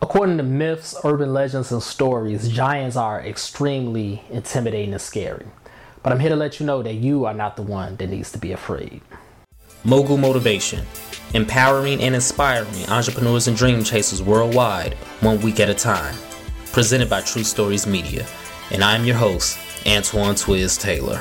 According to myths, urban legends, and stories, giants are extremely intimidating and scary. But I'm here to let you know that you are not the one that needs to be afraid. Mogul Motivation, empowering and inspiring entrepreneurs and dream chasers worldwide, one week at a time. Presented by True Stories Media. And I'm your host, Antoine Twiz Taylor.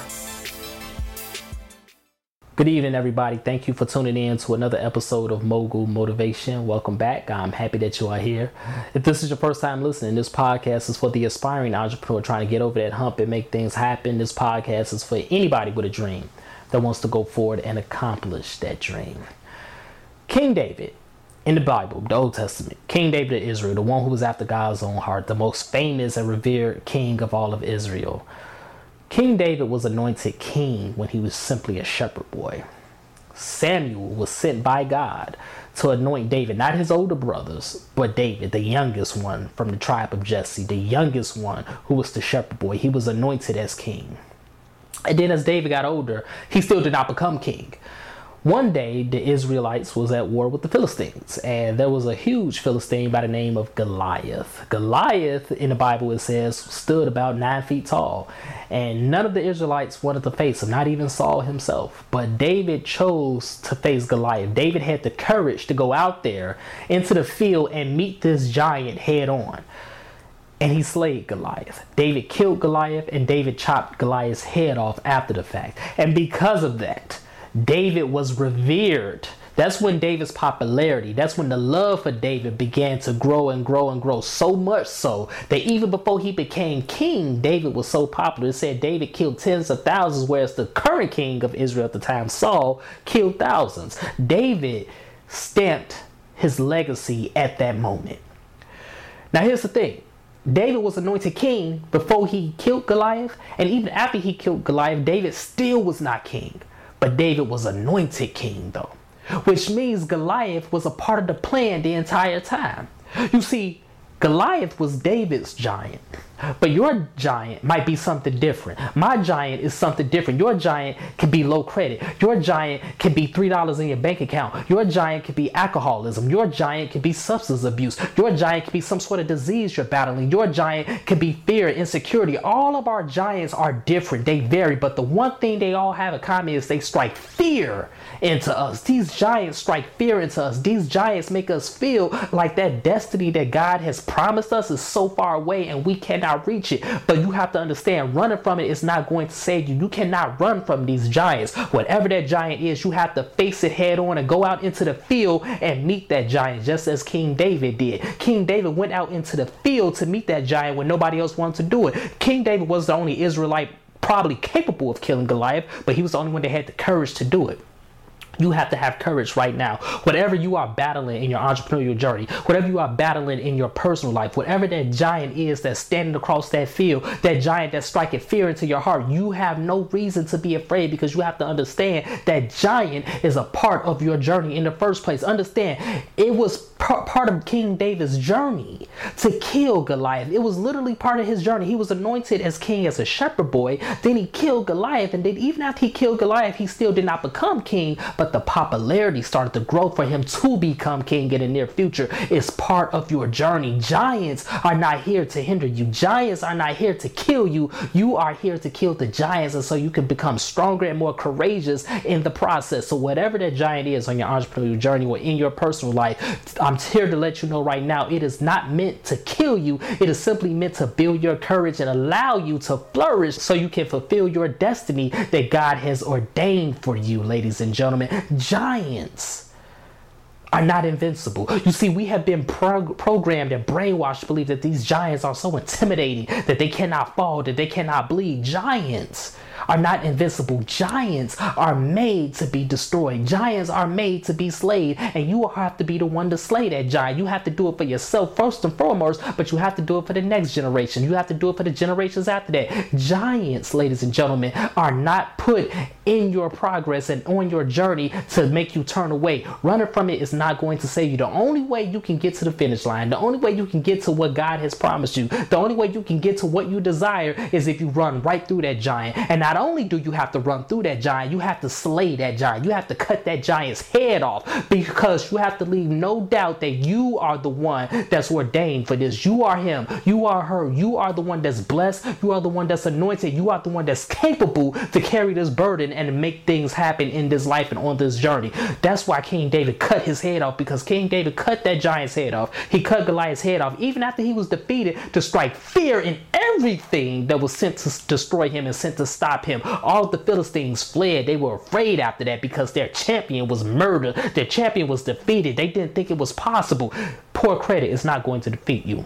Good evening, everybody. Thank you for tuning in to another episode of Mogul Motivation. Welcome back. I'm happy that you are here. If this is your first time listening, this podcast is for the aspiring entrepreneur trying to get over that hump and make things happen. This podcast is for anybody with a dream that wants to go forward and accomplish that dream. King David in the Bible, the Old Testament, King David of Israel, the one who was after God's own heart, the most famous and revered king of all of Israel King David was anointed king when he was simply a shepherd boy. Samuel was sent by God to anoint David, not his older brothers, but David, the youngest one from the tribe of Jesse, the youngest one who was the shepherd boy. He was anointed as king. And then as David got older, he still did not become king. One day, the Israelites was at war with the Philistines, and there was a huge Philistine by the name of Goliath. Goliath, in the Bible, it says, stood about nine feet tall, and none of the Israelites wanted to face him, not even Saul himself. But David chose to face Goliath. David had the courage to go out there into the field and meet this giant head on. And he slayed Goliath. David killed Goliath, and David chopped Goliath's head off after the fact. And because of that, David was revered. That's when David's popularity, that's when the love for David began to grow and grow and grow. So much so that even before he became king, David was so popular. It said David killed tens of thousands, whereas the current king of Israel at the time, Saul, killed thousands. David stamped his legacy at that moment. Now, here's the thing David was anointed king before he killed Goliath, and even after he killed Goliath, David still was not king. But David was anointed king, though, which means Goliath was a part of the plan the entire time. You see, Goliath was David's giant, but your giant might be something different. My giant is something different. Your giant could be low credit. Your giant could be $3 in your bank account. Your giant could be alcoholism. Your giant could be substance abuse. Your giant could be some sort of disease you're battling. Your giant could be fear, insecurity. All of our giants are different. They vary, but the one thing they all have in common is they strike fear into us. These giants strike fear into us. These giants make us feel like that destiny that God has promised us is so far away and we cannot reach it. But you have to understand, running from it is not going to save you. You cannot run from these giants. Whatever that giant is, you have to face it head on and go out into the field and meet that giant, just as King David did. King David went out into the field to meet that giant when nobody else wanted to do it. King David was the only Israelite probably capable of killing Goliath, but he was the only one that had the courage to do it. You have to have courage right now. Whatever you are battling in your entrepreneurial journey, whatever you are battling in your personal life, whatever that giant is that's standing across that field, that giant that's striking fear into your heart, you have no reason to be afraid because you have to understand that giant is a part of your journey in the first place. Understand, it was part of King David's journey to kill Goliath. It was literally part of his journey. He was anointed as king as a shepherd boy. Then he killed Goliath, and then even after he killed Goliath, he still did not become king, but but the popularity started to grow for him to become king in the near future is part of your journey. Giants are not here to hinder you. Giants are not here to kill you. You are here to kill the giants and so you can become stronger and more courageous in the process. So whatever that giant is on your entrepreneurial journey or in your personal life, I'm here to let you know right now, it is not meant to kill you. It is simply meant to build your courage and allow you to flourish so you can fulfill your destiny that God has ordained for you, ladies and gentlemen giants are not invincible. You see, we have been prog- programmed and brainwashed to believe that these giants are so intimidating that they cannot fall, that they cannot bleed. Giants are not invincible. Giants are made to be destroyed. Giants are made to be slayed, and you will have to be the one to slay that giant. You have to do it for yourself first and foremost, but you have to do it for the next generation. You have to do it for the generations after that. Giants, ladies and gentlemen, are not put in your progress and on your journey to make you turn away. Running from it is not going to save you. The only way you can get to the finish line, the only way you can get to what God has promised you, the only way you can get to what you desire is if you run right through that giant. And not not only do you have to run through that giant, you have to slay that giant. You have to cut that giant's head off because you have to leave no doubt that you are the one that's ordained for this. You are him. You are her. You are the one that's blessed. You are the one that's anointed. You are the one that's capable to carry this burden and make things happen in this life and on this journey. That's why King David cut his head off because King David cut that giant's head off. He cut Goliath's head off even after he was defeated to strike fear in everything that was sent to destroy him and sent to stop him. All the Philistines fled. They were afraid after that because their champion was murdered. Their champion was defeated. They didn't think it was possible. Poor credit is not going to defeat you.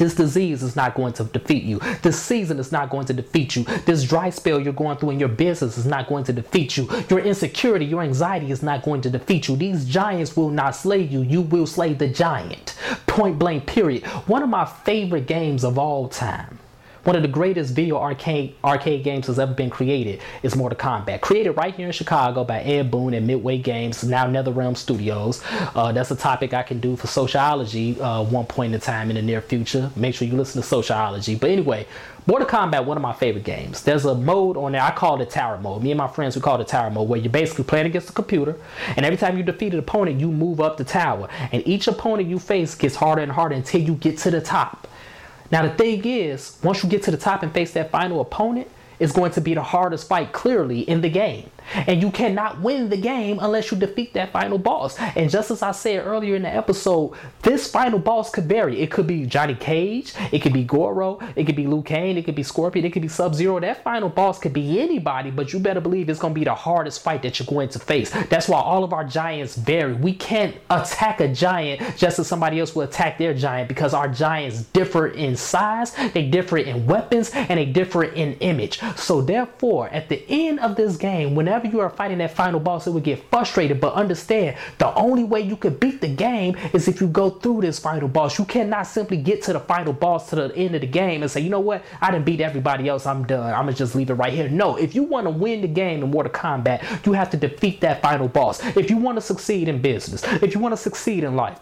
This disease is not going to defeat you. This season is not going to defeat you. This dry spell you're going through in your business is not going to defeat you. Your insecurity, your anxiety is not going to defeat you. These giants will not slay you. You will slay the giant. Point blank, period. One of my favorite games of all time one of the greatest video arcade arcade games has ever been created is Mortal Kombat. Created right here in Chicago by Ed Boon and Midway Games, now NetherRealm Studios. Uh, that's a topic I can do for sociology uh, one point in time in the near future. Make sure you listen to sociology. But anyway, Mortal Kombat, one of my favorite games. There's a mode on there, I call it tower mode. Me and my friends, we call it tower mode, where you're basically playing against the computer, and every time you defeat an opponent, you move up the tower. And each opponent you face gets harder and harder until you get to the top. Now, the thing is, once you get to the top and face that final opponent, it's going to be the hardest fight clearly in the game. And you cannot win the game unless you defeat that final boss. And just as I said earlier in the episode, this final boss could vary. It could be Johnny Cage, it could be Goro, it could be Liu Kang, it could be Scorpion, it could be Sub Zero. That final boss could be anybody, but you better believe it's going to be the hardest fight that you're going to face. That's why all of our giants vary. We can't attack a giant just as somebody else will attack their giant because our giants differ in size, they differ in weapons, and they differ in image. So, therefore, at the end of this game, whenever whenever you are fighting that final boss, it would get frustrated. But understand, the only way you can beat the game is if you go through this final boss. You cannot simply get to the final boss to the end of the game and say, you know what, I didn't beat everybody else. I'm done. I'm gonna just leave it right here. No, if you want to win the game in Mortal Kombat, you have to defeat that final boss. If you want to succeed in business, if you want to succeed in life,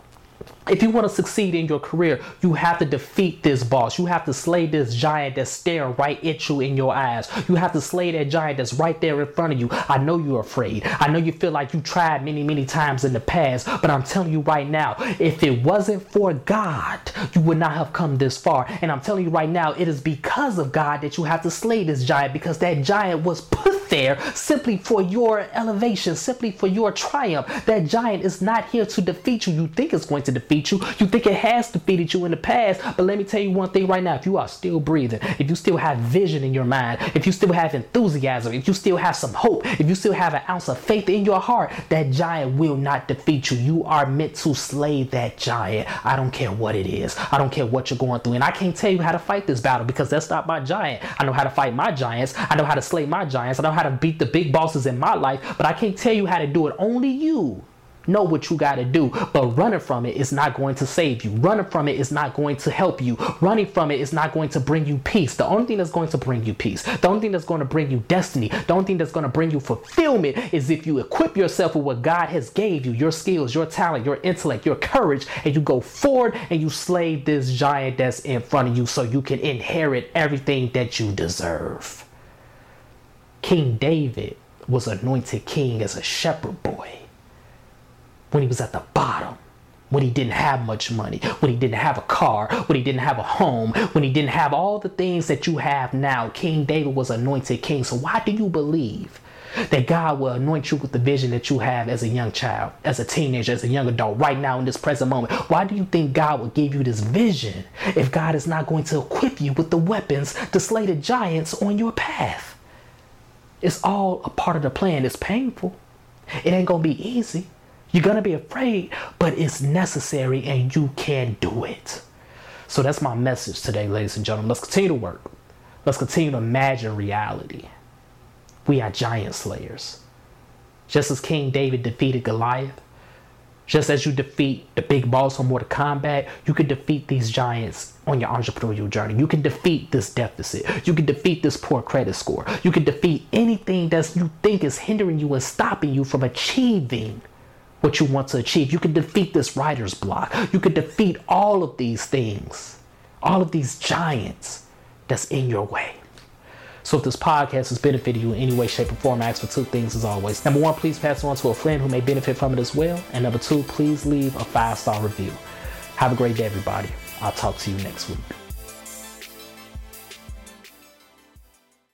if you want to succeed in your career, you have to defeat this boss. You have to slay this giant that's staring right at you in your eyes. You have to slay that giant that's right there in front of you. I know you're afraid. I know you feel like you tried many, many times in the past, but I'm telling you right now, if it wasn't for God, you would not have come this far. And I'm telling you right now, it is because of God that you have to slay this giant because that giant was there simply for your elevation, simply for your triumph. That giant is not here to defeat you. You think it's going to defeat you. You think it has defeated you in the past. But let me tell you one thing right now. If you are still breathing, if you still have vision in your mind, if you still have enthusiasm, if you still have some hope, if you still have an ounce of faith in your heart, that giant will not defeat you. You are meant to slay that giant. I don't care what it is. I don't care what you're going through. And I can't tell you how to fight this battle because that's not my giant. I know how to fight my giants. I know how to slay my giants. I know how to beat the big bosses in my life, but I can't tell you how to do it. Only you know what you got to do. But running from it is not going to save you. Running from it is not going to help you. Running from it is not going to bring you peace. The only thing that's going to bring you peace, the only thing that's going to bring you destiny, the only thing that's going to bring you fulfillment is if you equip yourself with what God has gave you, your skills, your talent, your intellect, your courage, and you go forward and you slay this giant that's in front of you so you can inherit everything that you deserve. King David was anointed king as a shepherd boy when he was at the bottom, when he didn't have much money, when he didn't have a car, when he didn't have a home, when he didn't have all the things that you have now. King David was anointed king. So why do you believe that God will anoint you with the vision that you have as a young child, as a teenager, as a young adult, right now in this present moment? Why do you think God will give you this vision if God is not going to equip you with the weapons to slay the giants on your path? It's all a part of the plan. It's painful. It ain't gonna be easy. You're gonna be afraid, but it's necessary and you can do it. So that's my message today, ladies and gentlemen. Let's continue to work. Let's continue to imagine reality. We are giant slayers. Just as King David defeated Goliath, just as you defeat the big boss on Mortal Kombat, you can defeat these giants on your entrepreneurial journey. You can defeat this deficit. You can defeat this poor credit score. You can defeat anything that you think is hindering you and stopping you from achieving what you want to achieve. You can defeat this writer's block. You can defeat all of these things, all of these giants that's in your way. So if this podcast has benefited you in any way, shape, or form, I ask for two things as always. Number one, please pass it on to a friend who may benefit from it as well. And number two, please leave a five star review. Have a great day, everybody. I'll talk to you next week.